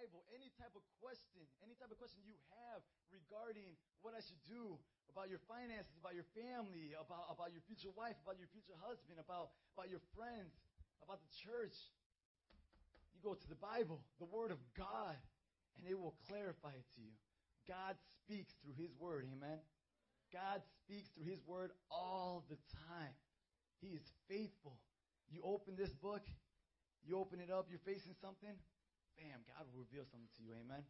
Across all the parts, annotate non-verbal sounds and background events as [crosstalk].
Bible, any type of question, any type of question you have regarding what I should do about your finances, about your family, about, about your future wife, about your future husband, about, about your friends, about the church, you go to the Bible, the Word of God, and it will clarify it to you. God speaks through His Word, amen? God speaks through His Word all the time. He is faithful. You open this book, you open it up, you're facing something, bam, God will reveal something to you. Amen.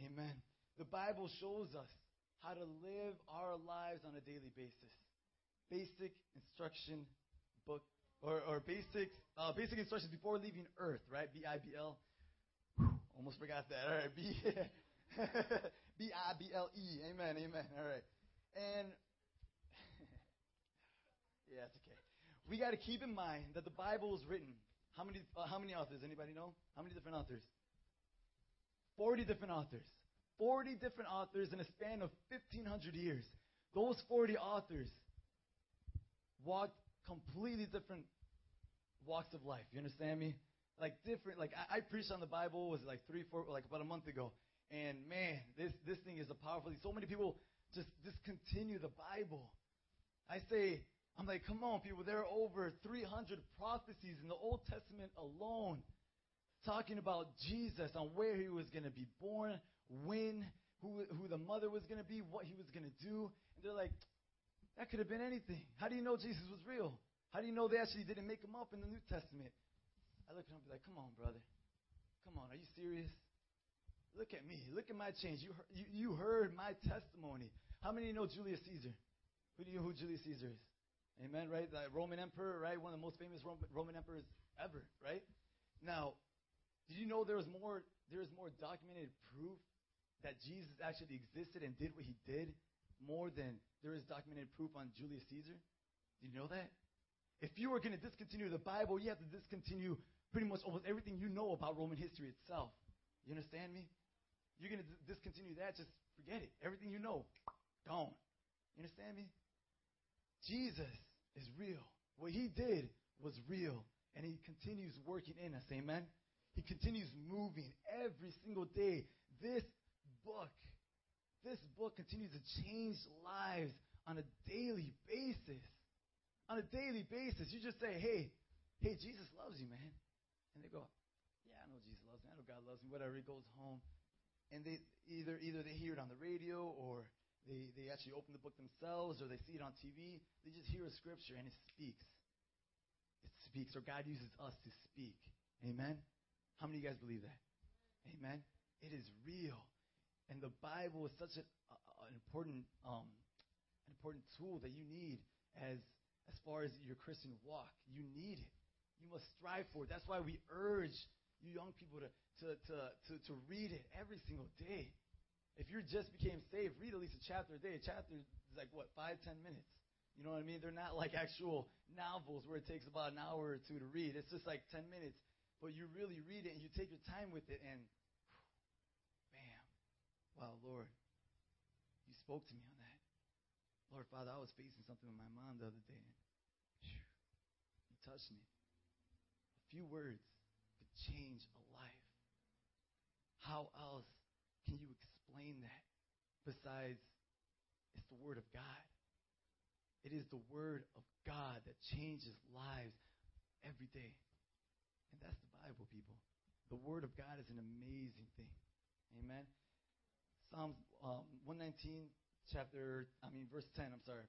Amen. The Bible shows us how to live our lives on a daily basis. Basic instruction book or, or basic uh, basic instructions before leaving Earth, right? B I B L. Almost forgot that. All right, B [laughs] B I B L E. Amen. Amen. All right, and [laughs] yeah, it's okay. We got to keep in mind that the Bible was written how many, uh, how many authors? Anybody know? How many different authors? 40 different authors. 40 different authors in a span of 1,500 years. Those 40 authors walked completely different walks of life. You understand me? Like different, like I, I preached on the Bible was like three, four, like about a month ago. And man, this, this thing is a powerful thing. So many people just discontinue the Bible. I say, I'm like, come on, people. There are over 300 prophecies in the Old Testament alone talking about Jesus, on where he was going to be born, when, who, who the mother was going to be, what he was going to do. And they're like, that could have been anything. How do you know Jesus was real? How do you know they actually didn't make him up in the New Testament? I look at him and be like, come on, brother. Come on, are you serious? Look at me. Look at my change. You, you, you heard my testimony. How many of you know Julius Caesar? Who do you know who Julius Caesar is? Amen, right? The Roman emperor, right? One of the most famous Roman emperors ever, right? Now, did you know there was more there is more documented proof that Jesus actually existed and did what he did more than there is documented proof on Julius Caesar? Did you know that? If you were going to discontinue the Bible, you have to discontinue pretty much almost everything you know about Roman history itself. You understand me? You're going to discontinue that, just forget it. Everything you know, gone. You understand me? Jesus is real. What he did was real. And he continues working in us. Amen. He continues moving every single day. This book, this book continues to change lives on a daily basis. On a daily basis. You just say, hey, hey, Jesus loves you, man. And they go, yeah, I know Jesus loves me. I know God loves me. Whatever. He goes home. And they either either they hear it on the radio or they, they actually open the book themselves or they see it on TV. They just hear a scripture and it speaks. It speaks, or God uses us to speak. Amen? How many of you guys believe that? Amen? It is real. And the Bible is such an, uh, an important um, an important tool that you need as as far as your Christian walk. You need it. You must strive for it. That's why we urge you young people to, to, to, to, to read it every single day. If you just became saved, read at least a chapter a day. A chapter is like, what, five, ten minutes? You know what I mean? They're not like actual novels where it takes about an hour or two to read. It's just like 10 minutes. But you really read it and you take your time with it and bam. Wow, Lord, you spoke to me on that. Lord, Father, I was facing something with my mom the other day. And you touched me. A few words could change a life. How else can you explain that besides it's the Word of God? It is the Word of God that changes lives every day. And that's the Bible, people. The Word of God is an amazing thing. Amen. Psalms um, 119, chapter, I mean, verse 10, I'm sorry.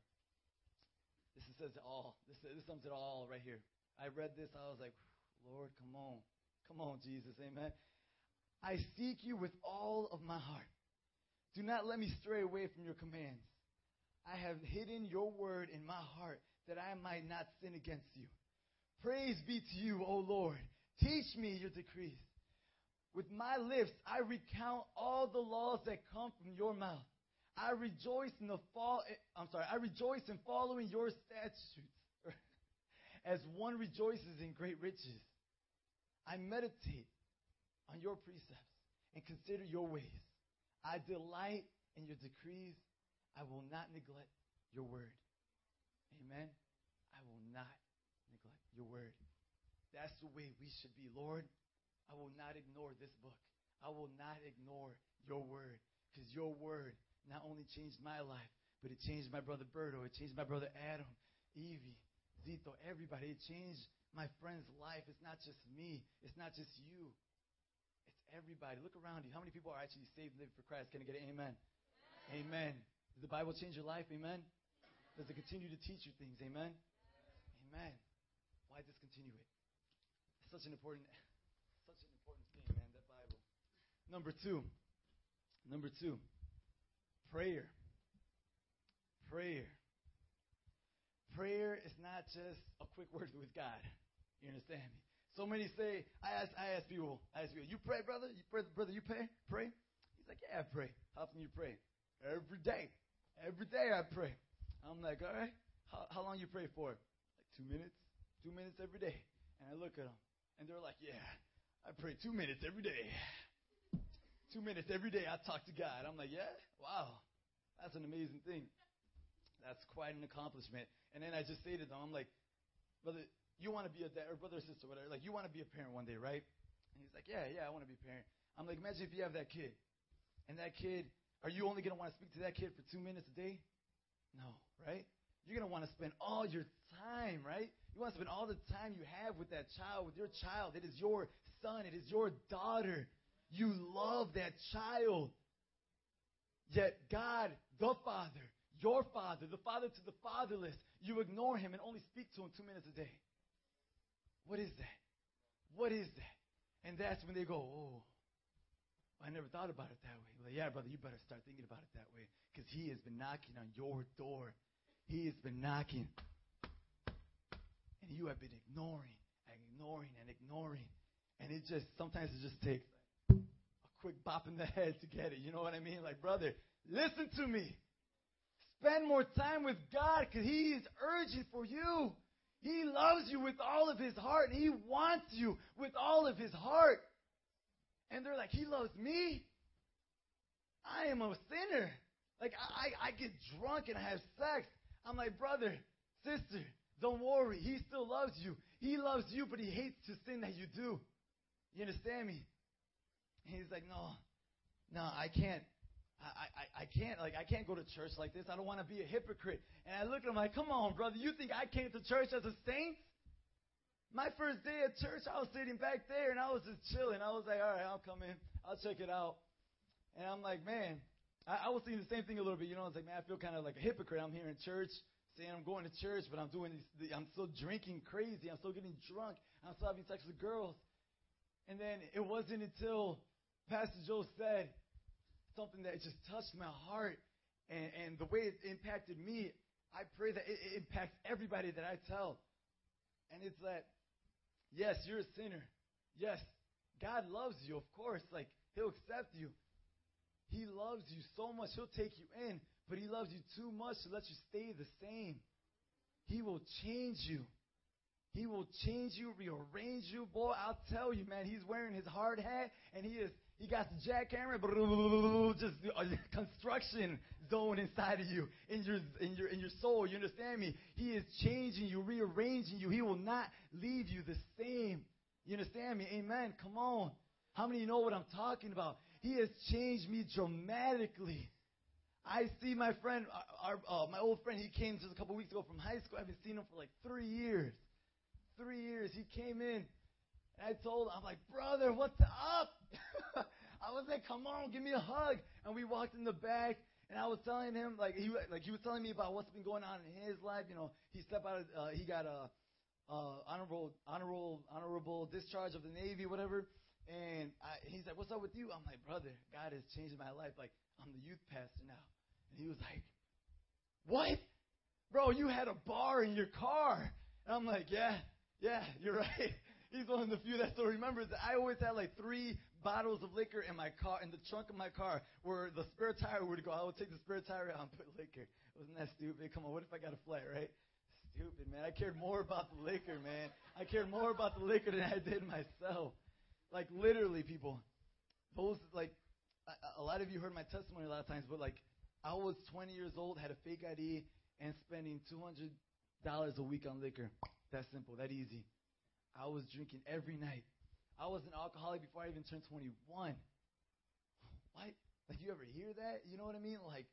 This says it all. This, this sums it all right here. I read this, I was like, Lord, come on. Come on, Jesus. Amen. I seek you with all of my heart. Do not let me stray away from your commands. I have hidden your word in my heart that I might not sin against you. Praise be to you, O Lord. Teach me your decrees. With my lips, I recount all the laws that come from your mouth. I rejoice in the fall. I'm sorry. I rejoice in following your statutes, [laughs] as one rejoices in great riches. I meditate on your precepts and consider your ways. I delight in your decrees. I will not neglect your word. Amen. I will not neglect your word. That's the way we should be, Lord. I will not ignore this book. I will not ignore your word because your word not only changed my life, but it changed my brother Berto. It changed my brother Adam, Evie, Zito, everybody. It changed my friend's life. It's not just me. It's not just you. Everybody. Look around you. How many people are actually saved and living for Christ? Can I get an amen? Amen. Does the Bible change your life? Amen. Does it continue to teach you things? Amen. Amen. Why discontinue it? It's such an important, such an important thing, man. That Bible. Number two. Number two. Prayer prayer. Prayer is not just a quick word with God. You understand me? So many say, I ask, I ask people, I ask people, you pray, brother? You pray, brother? You pray? Pray? He's like, yeah, I pray. How often you pray? Every day. Every day I pray. I'm like, all right. How, how long you pray for? Like two minutes. Two minutes every day. And I look at them, and they're like, yeah, I pray two minutes every day. Two minutes every day I talk to God. I'm like, yeah, wow, that's an amazing thing. That's quite an accomplishment. And then I just say to them, I'm like, brother, you want to be a dad, or brother or sister, whatever. Like, you want to be a parent one day, right? And he's like, yeah, yeah, I want to be a parent. I'm like, imagine if you have that kid. And that kid, are you only going to want to speak to that kid for two minutes a day? No, right? You're going to want to spend all your time, right? You want to spend all the time you have with that child, with your child. It is your son, it is your daughter. You love that child. Yet God, the Father, your father, the father to the fatherless, you ignore him and only speak to him two minutes a day. What is that? What is that? And that's when they go, oh, I never thought about it that way. Like, yeah, brother, you better start thinking about it that way because he has been knocking on your door. He has been knocking. And you have been ignoring and ignoring and ignoring. And it just, sometimes it just takes a quick bop in the head to get it. You know what I mean? Like, brother, listen to me. Spend more time with God because He is urgent for you. He loves you with all of His heart. He wants you with all of His heart. And they're like, He loves me? I am a sinner. Like, I, I get drunk and I have sex. I'm like, brother, sister, don't worry. He still loves you. He loves you, but He hates the sin that you do. You understand me? And he's like, no, no, I can't. I, I, I can't like I can't go to church like this. I don't want to be a hypocrite. And I look at him like, come on, brother, you think I came to church as a saint? My first day at church, I was sitting back there and I was just chilling. I was like, all right, I'll come in, I'll check it out. And I'm like, man, I, I was thinking the same thing a little bit. You know, I was like, man, I feel kind of like a hypocrite. I'm here in church, saying I'm going to church, but I'm doing these. I'm still drinking crazy. I'm still getting drunk. I'm still having sex with girls. And then it wasn't until Pastor Joe said, something that just touched my heart and, and the way it impacted me, I pray that it, it impacts everybody that I tell. And it's that, yes, you're a sinner. Yes, God loves you, of course. Like, He'll accept you. He loves you so much, He'll take you in, but He loves you too much to let you stay the same. He will change you. He will change you, rearrange you. Boy, I'll tell you, man, he's wearing his hard hat and he is he got the jackhammer, just a [laughs] construction zone inside of you, in your in your in your soul. You understand me? He is changing you, rearranging you. He will not leave you the same. You understand me? Amen. Come on. How many you know what I'm talking about? He has changed me dramatically. I see my friend, our, uh, my old friend. He came just a couple weeks ago from high school. I haven't seen him for like three years. Three years. He came in, and I told him, I'm like, brother, what's up? [laughs] I was like, come on, give me a hug. And we walked in the back, and I was telling him, like he like he was telling me about what's been going on in his life. You know, he stepped out, of, uh, he got a honorable honorable honorable discharge of the Navy, whatever. And I, he's like, "What's up with you?" I'm like, "Brother, God has changed my life. Like, I'm the youth pastor now." And he was like, "What, bro? You had a bar in your car?" And I'm like, "Yeah, yeah, you're [laughs] right." He's one of the few that still remembers that I always had like three bottles of liquor in my car, in the trunk of my car, where the spare tire would go. I would take the spare tire out and put liquor. Wasn't that stupid? Come on, what if I got a flat, right? Stupid, man. I cared more about the liquor, man. I cared more about the liquor than I did myself. Like literally, people. Those like a, a lot of you heard my testimony a lot of times, but like I was 20 years old, had a fake ID, and spending 200 dollars a week on liquor. That simple, that easy. I was drinking every night. I was an alcoholic before I even turned 21. What? Like, you ever hear that? You know what I mean? Like,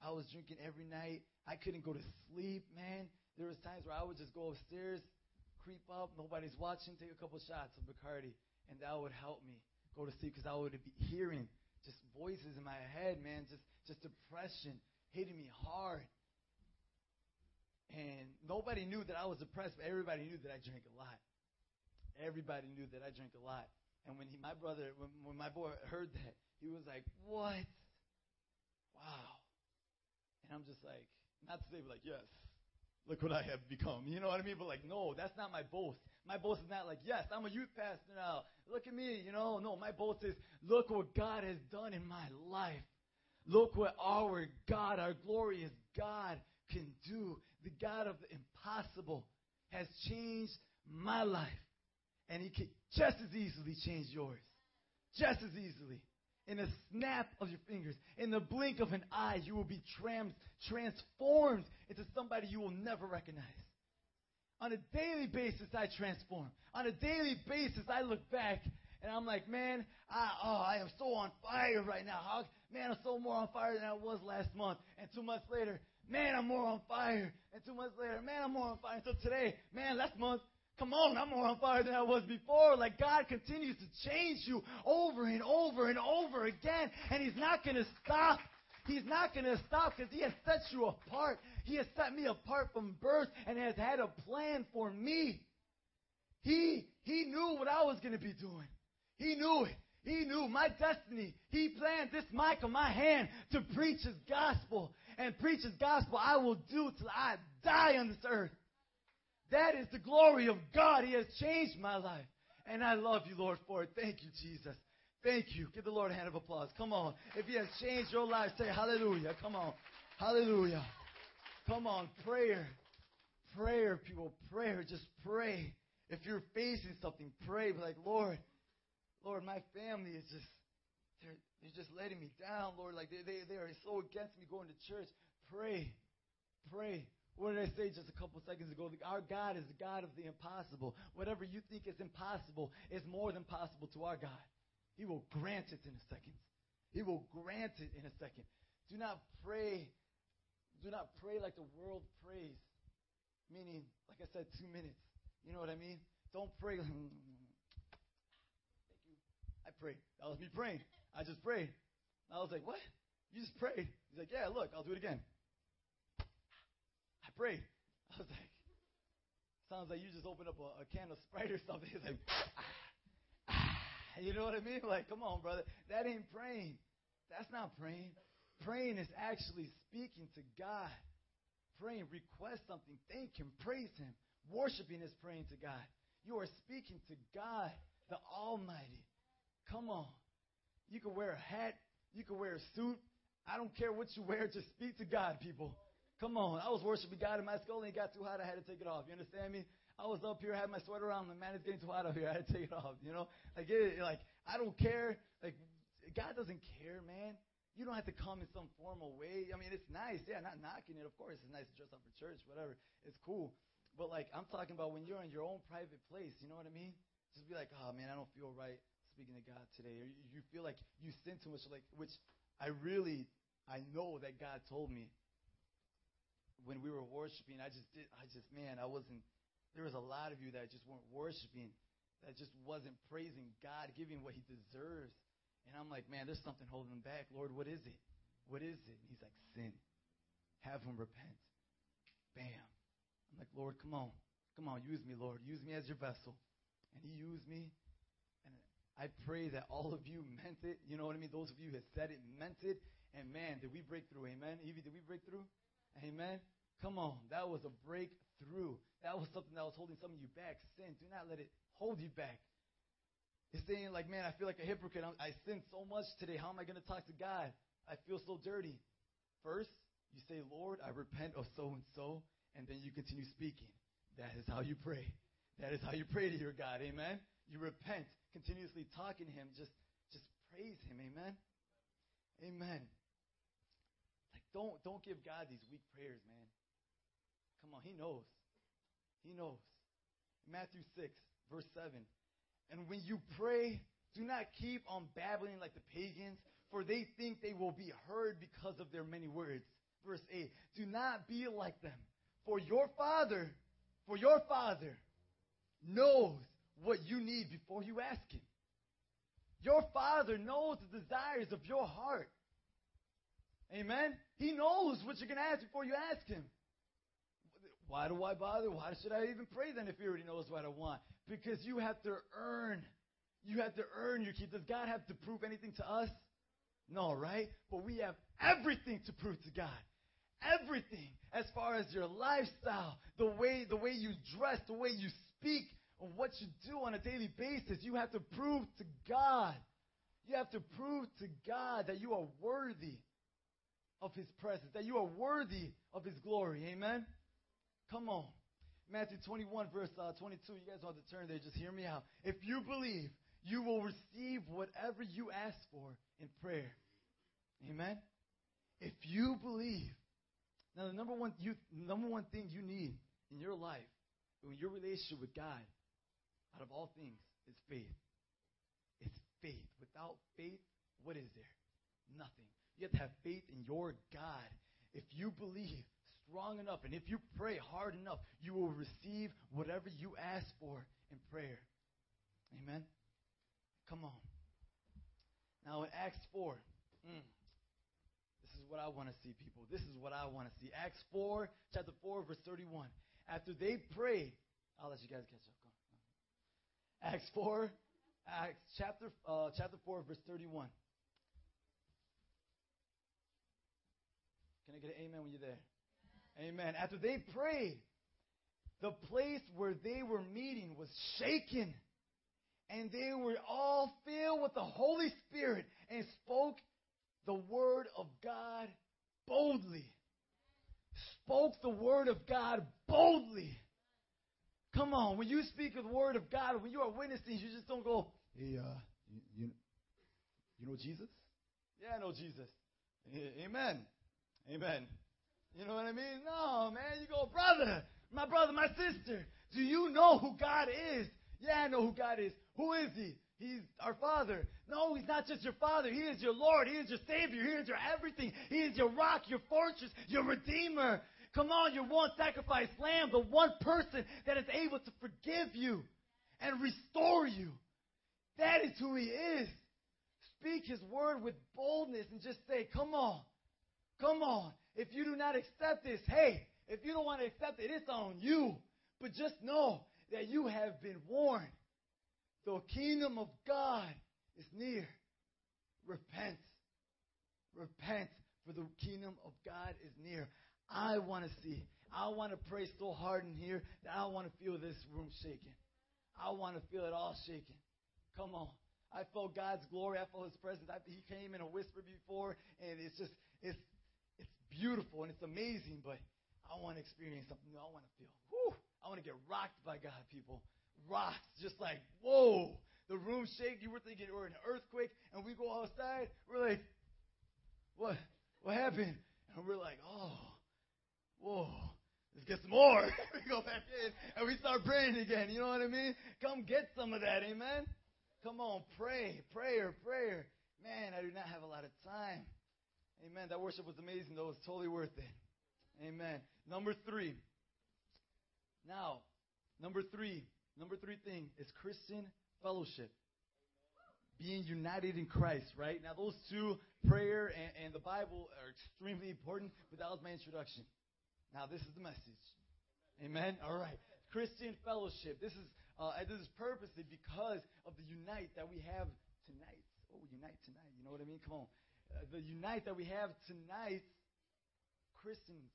I was drinking every night. I couldn't go to sleep, man. There was times where I would just go upstairs, creep up, nobody's watching, take a couple shots of Bacardi, and that would help me go to sleep because I would be hearing just voices in my head, man, just just depression hitting me hard. And nobody knew that I was depressed, but everybody knew that I drank a lot. Everybody knew that I drank a lot. And when he, my brother, when, when my boy heard that, he was like, "What? Wow!" And I'm just like, not to say like, "Yes, look what I have become." You know what I mean? But like, no, that's not my boast. My boast is not like, "Yes, I'm a youth pastor now. Look at me." You know, no, my boast is, "Look what God has done in my life. Look what our God, our glorious God, can do. The God of the impossible has changed my life." And he can just as easily change yours. Just as easily. In a snap of your fingers, in the blink of an eye, you will be trans- transformed into somebody you will never recognize. On a daily basis, I transform. On a daily basis, I look back and I'm like, man, I, oh, I am so on fire right now. How, man, I'm so more on fire than I was last month. And two months later, man, I'm more on fire. And two months later, man, I'm more on fire. Until today, man, last month, Come on, I'm more on fire than I was before. Like God continues to change you over and over and over again. And He's not going to stop. He's not going to stop because He has set you apart. He has set me apart from birth and has had a plan for me. He, he knew what I was going to be doing. He knew it. He knew my destiny. He planned this mic on my hand to preach His gospel. And preach His gospel I will do till I die on this earth. That is the glory of God. He has changed my life. And I love you, Lord, for it. Thank you, Jesus. Thank you. Give the Lord a hand of applause. Come on. If He has changed your life, say hallelujah. Come on. Hallelujah. Come on. Prayer. Prayer, people. Prayer. Just pray. If you're facing something, pray. Be like, Lord, Lord, my family is just, they're, they're just letting me down, Lord. Like, they, they, they are so against me going to church. Pray. Pray. What did I say just a couple seconds ago? Our God is the God of the impossible. Whatever you think is impossible is more than possible to our God. He will grant it in a second. He will grant it in a second. Do not pray. Do not pray like the world prays. Meaning, like I said, two minutes. You know what I mean? Don't pray. [laughs] Thank you. I prayed. That was me praying. I just prayed. I was like, what? You just prayed. He's like, yeah, look, I'll do it again. I prayed. I was like, sounds like you just opened up a, a can of Sprite or something. [laughs] He's like, ah, ah. you know what I mean? [laughs] Like, come on, brother. That ain't praying. That's not praying. Praying is actually speaking to God. Praying, request something, thank Him, praise Him. Worshiping is praying to God. You are speaking to God, the Almighty. Come on. You can wear a hat, you can wear a suit. I don't care what you wear, just speak to God, people. Come on. I was worshiping God in my skull and it got too hot. I had to take it off. You understand me? I was up here, I had my sweater on, and man, it's getting too hot up here. I had to take it off. You know, like it, like I don't care. Like God doesn't care, man. You don't have to come in some formal way. I mean, it's nice, yeah, not knocking it. Of course, it's nice to dress up for church, whatever. It's cool. But like I'm talking about when you're in your own private place. You know what I mean? Just be like, oh man, I don't feel right speaking to God today, or you feel like you sin too much. Like, which I really, I know that God told me when we were worshiping, I just did, I just, man, I wasn't, there was a lot of you that just weren't worshiping, that just wasn't praising God, giving what He deserves. And I'm like, man, there's something holding him back. Lord, what is it? What is it? And he's like, sin. Have him repent. Bam. I'm like, Lord, come on. Come on, use me, Lord. Use me as your vessel. And he used me. And I pray that all of you meant it. You know what I mean? Those of you who said it meant it. And man, did we break through? Amen. Evie, did we break through? Amen. Come on. That was a breakthrough. That was something that was holding some of you back. Sin. Do not let it hold you back. It's saying, like, man, I feel like a hypocrite. I sin so much today. How am I going to talk to God? I feel so dirty. First, you say, Lord, I repent of so and so, and then you continue speaking. That is how you pray. That is how you pray to your God. Amen. You repent, continuously talking to Him. Just, just praise Him. Amen. Amen. Don't, don't give God these weak prayers, man. Come on, He knows. He knows. Matthew 6, verse 7. And when you pray, do not keep on babbling like the pagans, for they think they will be heard because of their many words. Verse 8 Do not be like them, for your Father, for your Father knows what you need before you ask Him. Your Father knows the desires of your heart. Amen? He knows what you're going to ask before you ask Him. Why do I bother? Why should I even pray then if He already knows what I want? Because you have to earn. You have to earn your keep. Does God have to prove anything to us? No, right? But we have everything to prove to God. Everything as far as your lifestyle, the way the way you dress, the way you speak, what you do on a daily basis, you have to prove to God. You have to prove to God that you are worthy of His presence, that you are worthy of His glory. Amen? Come on. Matthew 21, verse uh, 22. You guys want to turn there. Just hear me out. If you believe, you will receive whatever you ask for in prayer. Amen? If you believe. Now, the number one, you, number one thing you need in your life, in your relationship with God, out of all things, is faith. It's faith. Without faith, what is there? Nothing. You have to have faith in your God. If you believe strong enough and if you pray hard enough, you will receive whatever you ask for in prayer. Amen? Come on. Now in Acts 4, mm, this is what I want to see, people. This is what I want to see. Acts 4, chapter 4, verse 31. After they prayed, I'll let you guys catch up. Acts 4, Acts chapter, uh, chapter 4, verse 31. Can I get an amen when you're there? Amen. After they prayed, the place where they were meeting was shaken, and they were all filled with the Holy Spirit and spoke the word of God boldly. Spoke the word of God boldly. Come on, when you speak the word of God, when you are witnessing, you just don't go, hey, uh, you, you, you know Jesus? Yeah, I know Jesus. Amen. Amen. You know what I mean? No, man. You go, brother, my brother, my sister. Do you know who God is? Yeah, I know who God is. Who is He? He's our Father. No, He's not just your Father. He is your Lord. He is your Savior. He is your everything. He is your rock, your fortress, your Redeemer. Come on, your one sacrifice lamb, the one person that is able to forgive you and restore you. That is who He is. Speak His word with boldness and just say, Come on. Come on. If you do not accept this, hey, if you don't want to accept it, it's on you. But just know that you have been warned. The kingdom of God is near. Repent. Repent, for the kingdom of God is near. I want to see. I want to pray so hard in here that I want to feel this room shaking. I want to feel it all shaking. Come on. I felt God's glory. I felt His presence. I, he came in a whisper before, and it's just, it's beautiful and it's amazing, but I want to experience something new. I want to feel, whoo, I want to get rocked by God, people. Rocked, just like, whoa. The room shake. You were thinking we're in an earthquake, and we go outside. We're like, what? What happened? And we're like, oh, whoa. Let's get some more. [laughs] we go back in and we start praying again. You know what I mean? Come get some of that, amen? Come on, pray, prayer, prayer. Man, I do not have a lot of time. Amen. That worship was amazing, though. It was totally worth it. Amen. Number three. Now, number three. Number three thing is Christian fellowship. Being united in Christ, right? Now, those two, prayer and, and the Bible, are extremely important, but that was my introduction. Now, this is the message. Amen. All right. Christian fellowship. This is uh, this is purposely because of the unite that we have tonight. Oh, unite tonight. You know what I mean? Come on. Uh, the unite that we have tonight, Christians,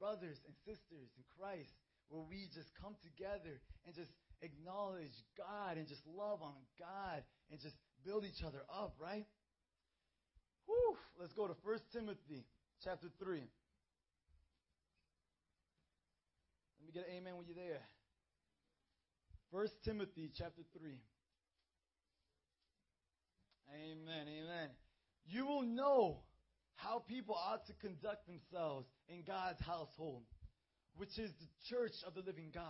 brothers and sisters in Christ, where we just come together and just acknowledge God and just love on God and just build each other up, right? Whew. Let's go to 1 Timothy chapter 3. Let me get an amen when you're there. 1 Timothy chapter 3. Amen, amen you will know how people ought to conduct themselves in God's household, which is the church of the living God,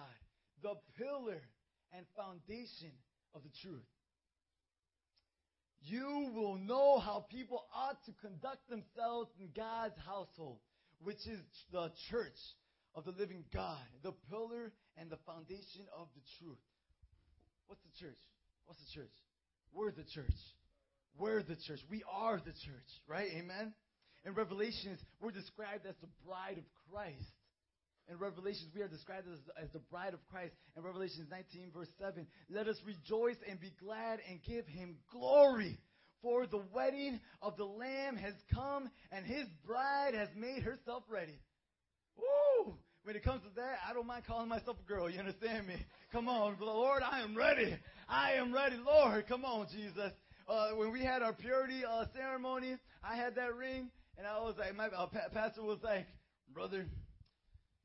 the pillar and foundation of the truth. you will know how people ought to conduct themselves in God's household, which is the church of the living God, the pillar and the foundation of the truth. What's the church? What's the church? We're the church. We're the church. We are the church, right? Amen? In Revelations, we're described as the bride of Christ. In Revelations, we are described as, as the bride of Christ. In Revelations 19, verse 7, let us rejoice and be glad and give him glory. For the wedding of the Lamb has come, and his bride has made herself ready. Woo! When it comes to that, I don't mind calling myself a girl. You understand me? Come on, Lord, I am ready. I am ready, Lord. Come on, Jesus. Uh, when we had our purity uh, ceremony, I had that ring, and I was like, my uh, pa- pastor was like, brother,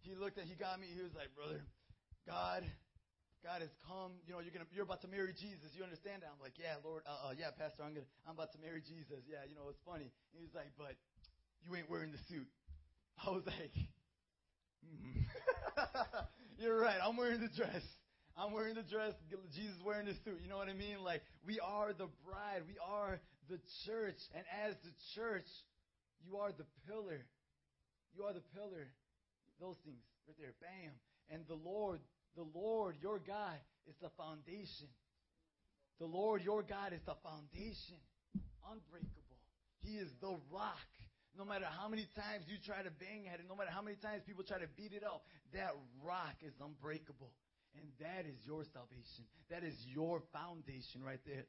he looked at, he got me. He was like, brother, God, God has come. You know, you're gonna, you're about to marry Jesus. You understand that? I'm like, yeah, Lord, uh, uh, yeah, Pastor, I'm gonna, I'm about to marry Jesus. Yeah, you know, it's funny. He was like, but you ain't wearing the suit. I was like, hmm. [laughs] you're right. I'm wearing the dress. I'm wearing the dress. Jesus wearing the suit. You know what I mean? Like, we are the bride. We are the church. And as the church, you are the pillar. You are the pillar those things right there. Bam. And the Lord, the Lord, your God, is the foundation. The Lord, your God, is the foundation. Unbreakable. He is the rock. No matter how many times you try to bang at it, no matter how many times people try to beat it up, that rock is unbreakable. And that is your salvation. That is your foundation right there.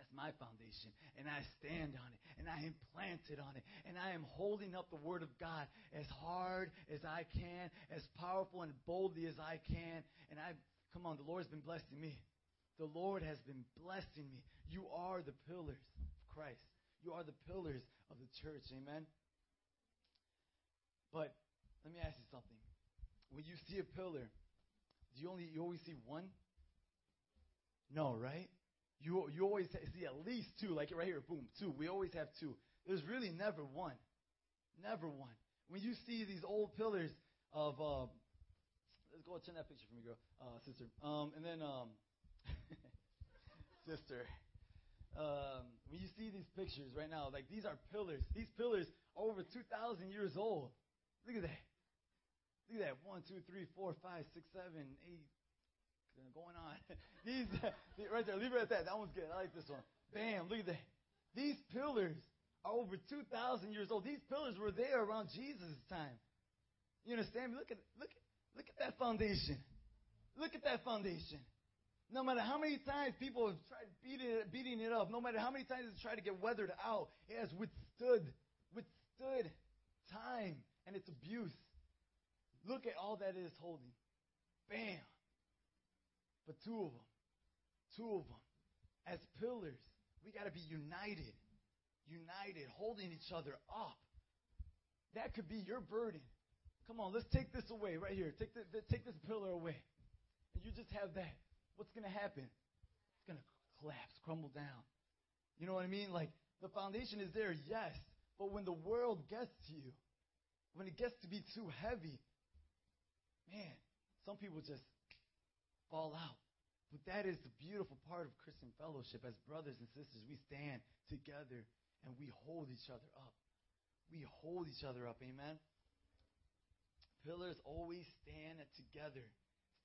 That's my foundation. And I stand on it. And I am planted on it. And I am holding up the Word of God as hard as I can, as powerful and boldly as I can. And I, come on, the Lord's been blessing me. The Lord has been blessing me. You are the pillars of Christ. You are the pillars of the church. Amen. But let me ask you something. When you see a pillar, do you only you always see one? No, right? You, you always see at least two, like right here, boom, two. We always have two. There's really never one. Never one. When you see these old pillars of, uh, let's go turn that picture for me, girl, uh, sister. Um, and then, um, [laughs] sister. Um, when you see these pictures right now, like these are pillars. These pillars are over 2,000 years old. Look at that. Look at that. One, two, three, four, five, six, seven, eight, going on. [laughs] These [laughs] right there, leave it at that. That one's good. I like this one. Bam, look at that. These pillars are over 2,000 years old. These pillars were there around Jesus' time. You understand me? Look at look look at that foundation. Look at that foundation. No matter how many times people have tried beating it, beating it up, no matter how many times it's tried to get weathered out, it has withstood, withstood time and its abuse. Look at all that it is holding. Bam. But two of them, two of them, as pillars, we got to be united, united, holding each other up. That could be your burden. Come on, let's take this away right here. Take, the, the, take this pillar away. And you just have that. What's going to happen? It's going to collapse, crumble down. You know what I mean? Like, the foundation is there, yes. But when the world gets to you, when it gets to be too heavy, man, some people just fall out. But that is the beautiful part of Christian fellowship. As brothers and sisters, we stand together and we hold each other up. We hold each other up. Amen. Pillars always stand together,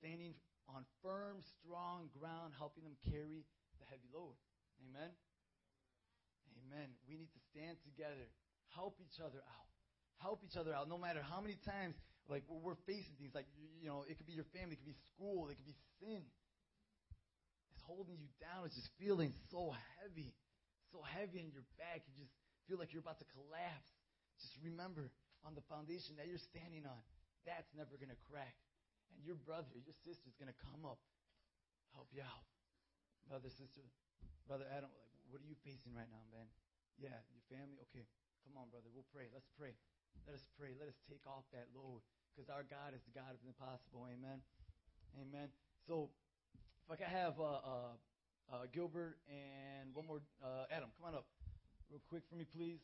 standing on firm, strong ground, helping them carry the heavy load. Amen. Amen. We need to stand together, help each other out, help each other out. No matter how many times like we're facing things like you know it could be your family it could be school it could be sin. It's holding you down it's just feeling so heavy so heavy in your back. You just feel like you're about to collapse. Just remember on the foundation that you're standing on that's never going to crack. And your brother your sister is going to come up help you out. Brother sister brother adam like, what are you facing right now man? Yeah your family? Okay come on brother we'll pray let's pray let us pray. Let us take off that load because our God is the God of the impossible. Amen. Amen. So if I could have uh, uh, uh, Gilbert and one more, uh, Adam, come on up real quick for me, please.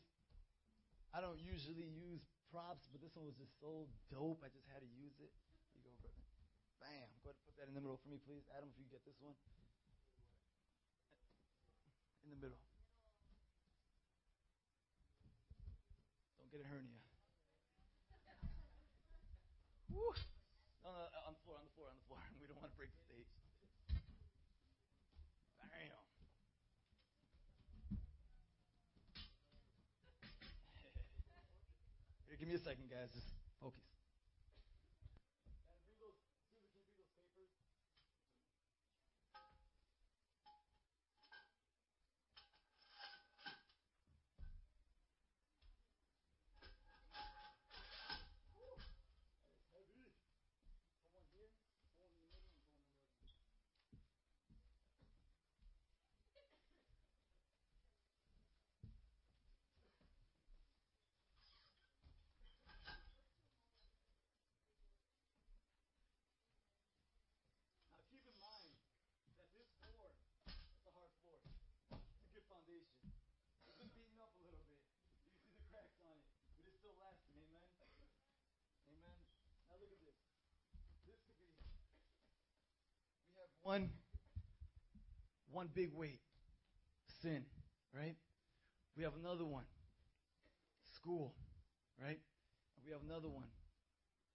I don't usually use props, but this one was just so dope. I just had to use it. You go, bam. Go ahead and put that in the middle for me, please. Adam, if you get this one. In the middle. Don't get a hernia. Woo. No, no, uh, on the floor, on the floor, on the floor. [laughs] We don't want to break the stage. Bam. [laughs] Here, give me a second, guys. Just focus. One. One big weight, sin, right? We have another one, school, right? And we have another one,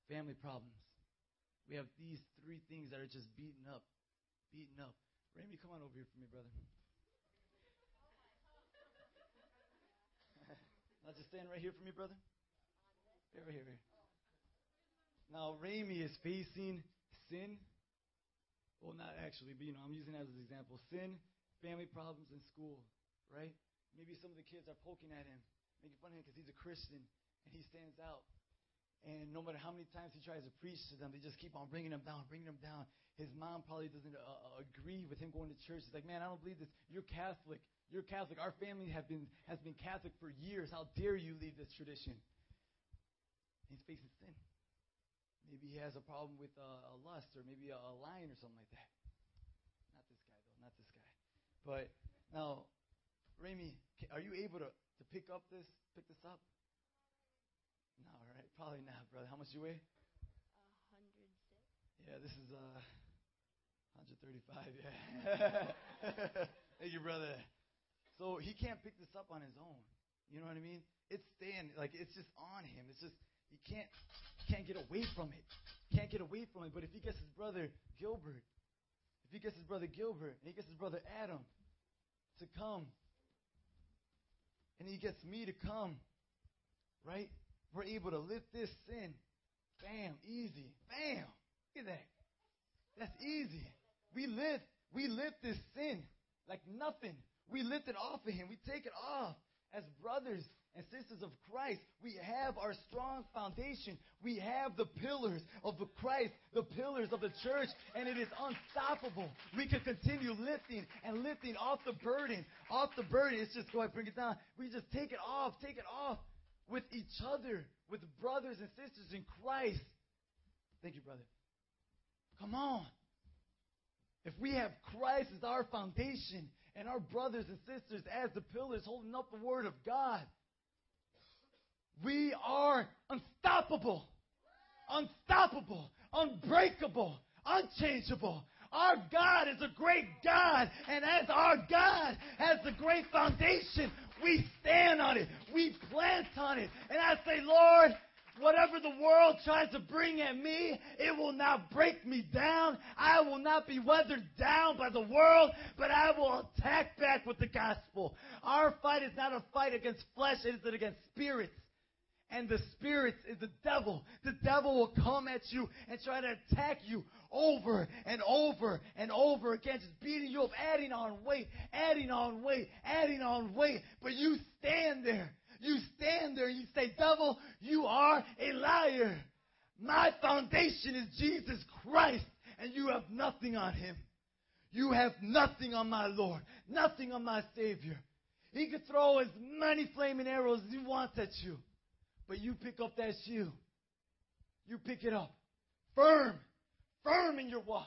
family problems. We have these three things that are just beaten up, beaten up. Ramy, come on over here for me, brother. [laughs] Not just stand right here for me, brother. Right here, right here. Now, Ramy is facing sin. Well, not actually, but you know, I'm using that as an example. Sin, family problems, and school, right? Maybe some of the kids are poking at him, making fun of him because he's a Christian and he stands out. And no matter how many times he tries to preach to them, they just keep on bringing him down, bringing him down. His mom probably doesn't uh, uh, agree with him going to church. She's like, "Man, I don't believe this. You're Catholic. You're Catholic. Our family have been has been Catholic for years. How dare you leave this tradition?" He's facing sin. Maybe he has a problem with uh, a lust, or maybe a, a lion, or something like that. Not this guy, though. Not this guy. But now, Ramy, ca- are you able to, to pick up this, pick this up? No, all right, probably not, brother. How much do you weigh? A hundred six. Yeah, this is uh 135. Yeah. [laughs] Thank you, brother. So he can't pick this up on his own. You know what I mean? It's staying like it's just on him. It's just he can't can't get away from it. Can't get away from it. But if he gets his brother Gilbert, if he gets his brother Gilbert, and he gets his brother Adam to come, and he gets me to come, right? We're able to lift this sin. Bam, easy. Bam. Look at that. That's easy. We lift, we lift this sin like nothing. We lift it off of him. We take it off. As brothers and sisters of Christ, we have our strong foundation. We have the pillars of the Christ, the pillars of the church, and it is unstoppable. We can continue lifting and lifting off the burden, off the burden. It's just go ahead, bring it down. We just take it off, take it off with each other, with brothers and sisters in Christ. Thank you, brother. Come on. If we have Christ as our foundation and our brothers and sisters as the pillars holding up the Word of God, we are unstoppable, unstoppable, unbreakable, unchangeable. Our God is a great God, and as our God has the great foundation, we stand on it, we plant on it, and I say, Lord, Whatever the world tries to bring at me, it will not break me down. I will not be weathered down by the world, but I will attack back with the gospel. Our fight is not a fight against flesh, it is against spirits. And the spirits is the devil. The devil will come at you and try to attack you over and over and over again, just beating you up, adding on weight, adding on weight, adding on weight. But you stand there you stand there and you say, Devil, you are a liar. My foundation is Jesus Christ, and you have nothing on him. You have nothing on my Lord, nothing on my Savior. He could throw as many flaming arrows as he wants at you, but you pick up that shoe. You pick it up. Firm, firm in your walk.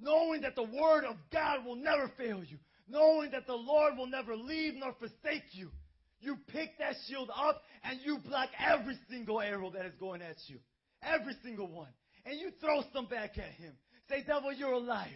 Knowing that the Word of God will never fail you. Knowing that the Lord will never leave nor forsake you. You pick that shield up and you block every single arrow that is going at you. Every single one. And you throw some back at him. Say, devil, you're a liar.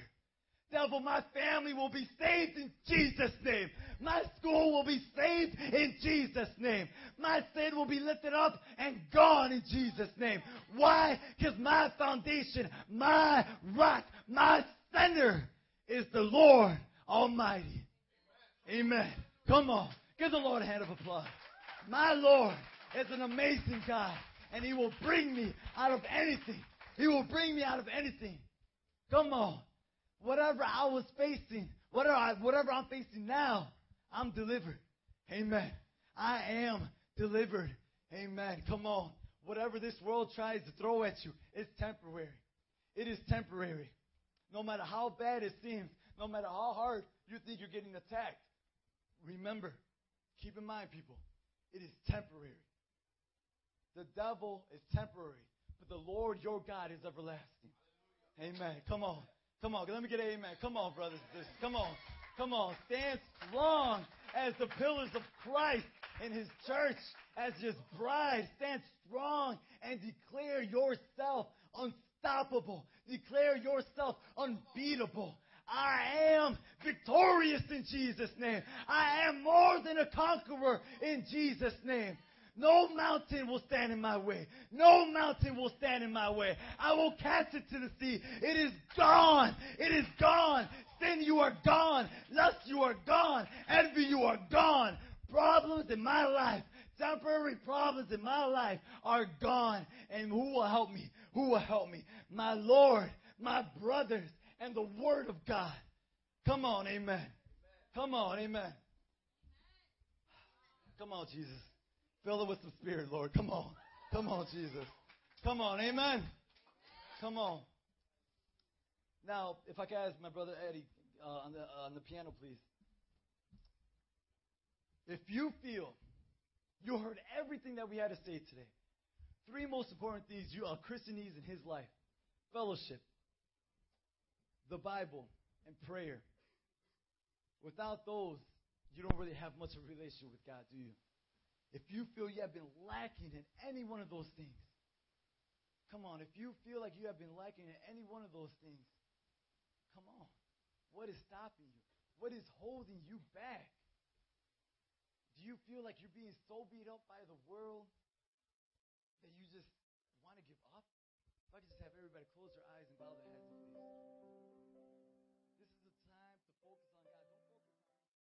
Devil, my family will be saved in Jesus' name. My school will be saved in Jesus' name. My sin will be lifted up and gone in Jesus' name. Why? Because my foundation, my rock, my center is the Lord Almighty. Amen. Come on. Give the Lord a hand of applause. My Lord, is an amazing God. And He will bring me out of anything. He will bring me out of anything. Come on. Whatever I was facing, whatever, I, whatever I'm facing now, I'm delivered. Amen. I am delivered. Amen. Come on. Whatever this world tries to throw at you, it's temporary. It is temporary. No matter how bad it seems, no matter how hard you think you're getting attacked, remember, keep in mind, people, it is temporary. The devil is temporary, but the Lord your God is everlasting. Amen. Come on. Come on. Let me get amen. Come on, brothers. Come on. Come on. Stand strong as the pillars of Christ in his church, as his bride. Stand strong and declare yourself unstoppable. Declare yourself unbeatable. I am victorious in Jesus' name. I am more than a conqueror in Jesus' name. No mountain will stand in my way. No mountain will stand in my way. I will cast it to the sea. It is gone. It is gone. Sin, you are gone. Lust, you are gone. Envy, you are gone. Problems in my life, temporary problems in my life are gone. And who will help me? Who will help me? My Lord, my brothers, and the Word of God. Come on, amen. Come on, amen. Come on, Jesus. Fill it with some spirit, Lord. Come on. Come on, Jesus. Come on, amen. Come on. Now, if I could ask my brother Eddie uh, on, the, uh, on the piano, please. If you feel you heard everything that we had to say today, three most important things you a Christian needs in his life fellowship, the Bible, and prayer. Without those, you don't really have much of a relationship with God, do you? If you feel you have been lacking in any one of those things, come on. If you feel like you have been lacking in any one of those things, come on. What is stopping you? What is holding you back? Do you feel like you're being so beat up by the world that you just want to give up? If I could just have everybody close their eyes and bow their heads.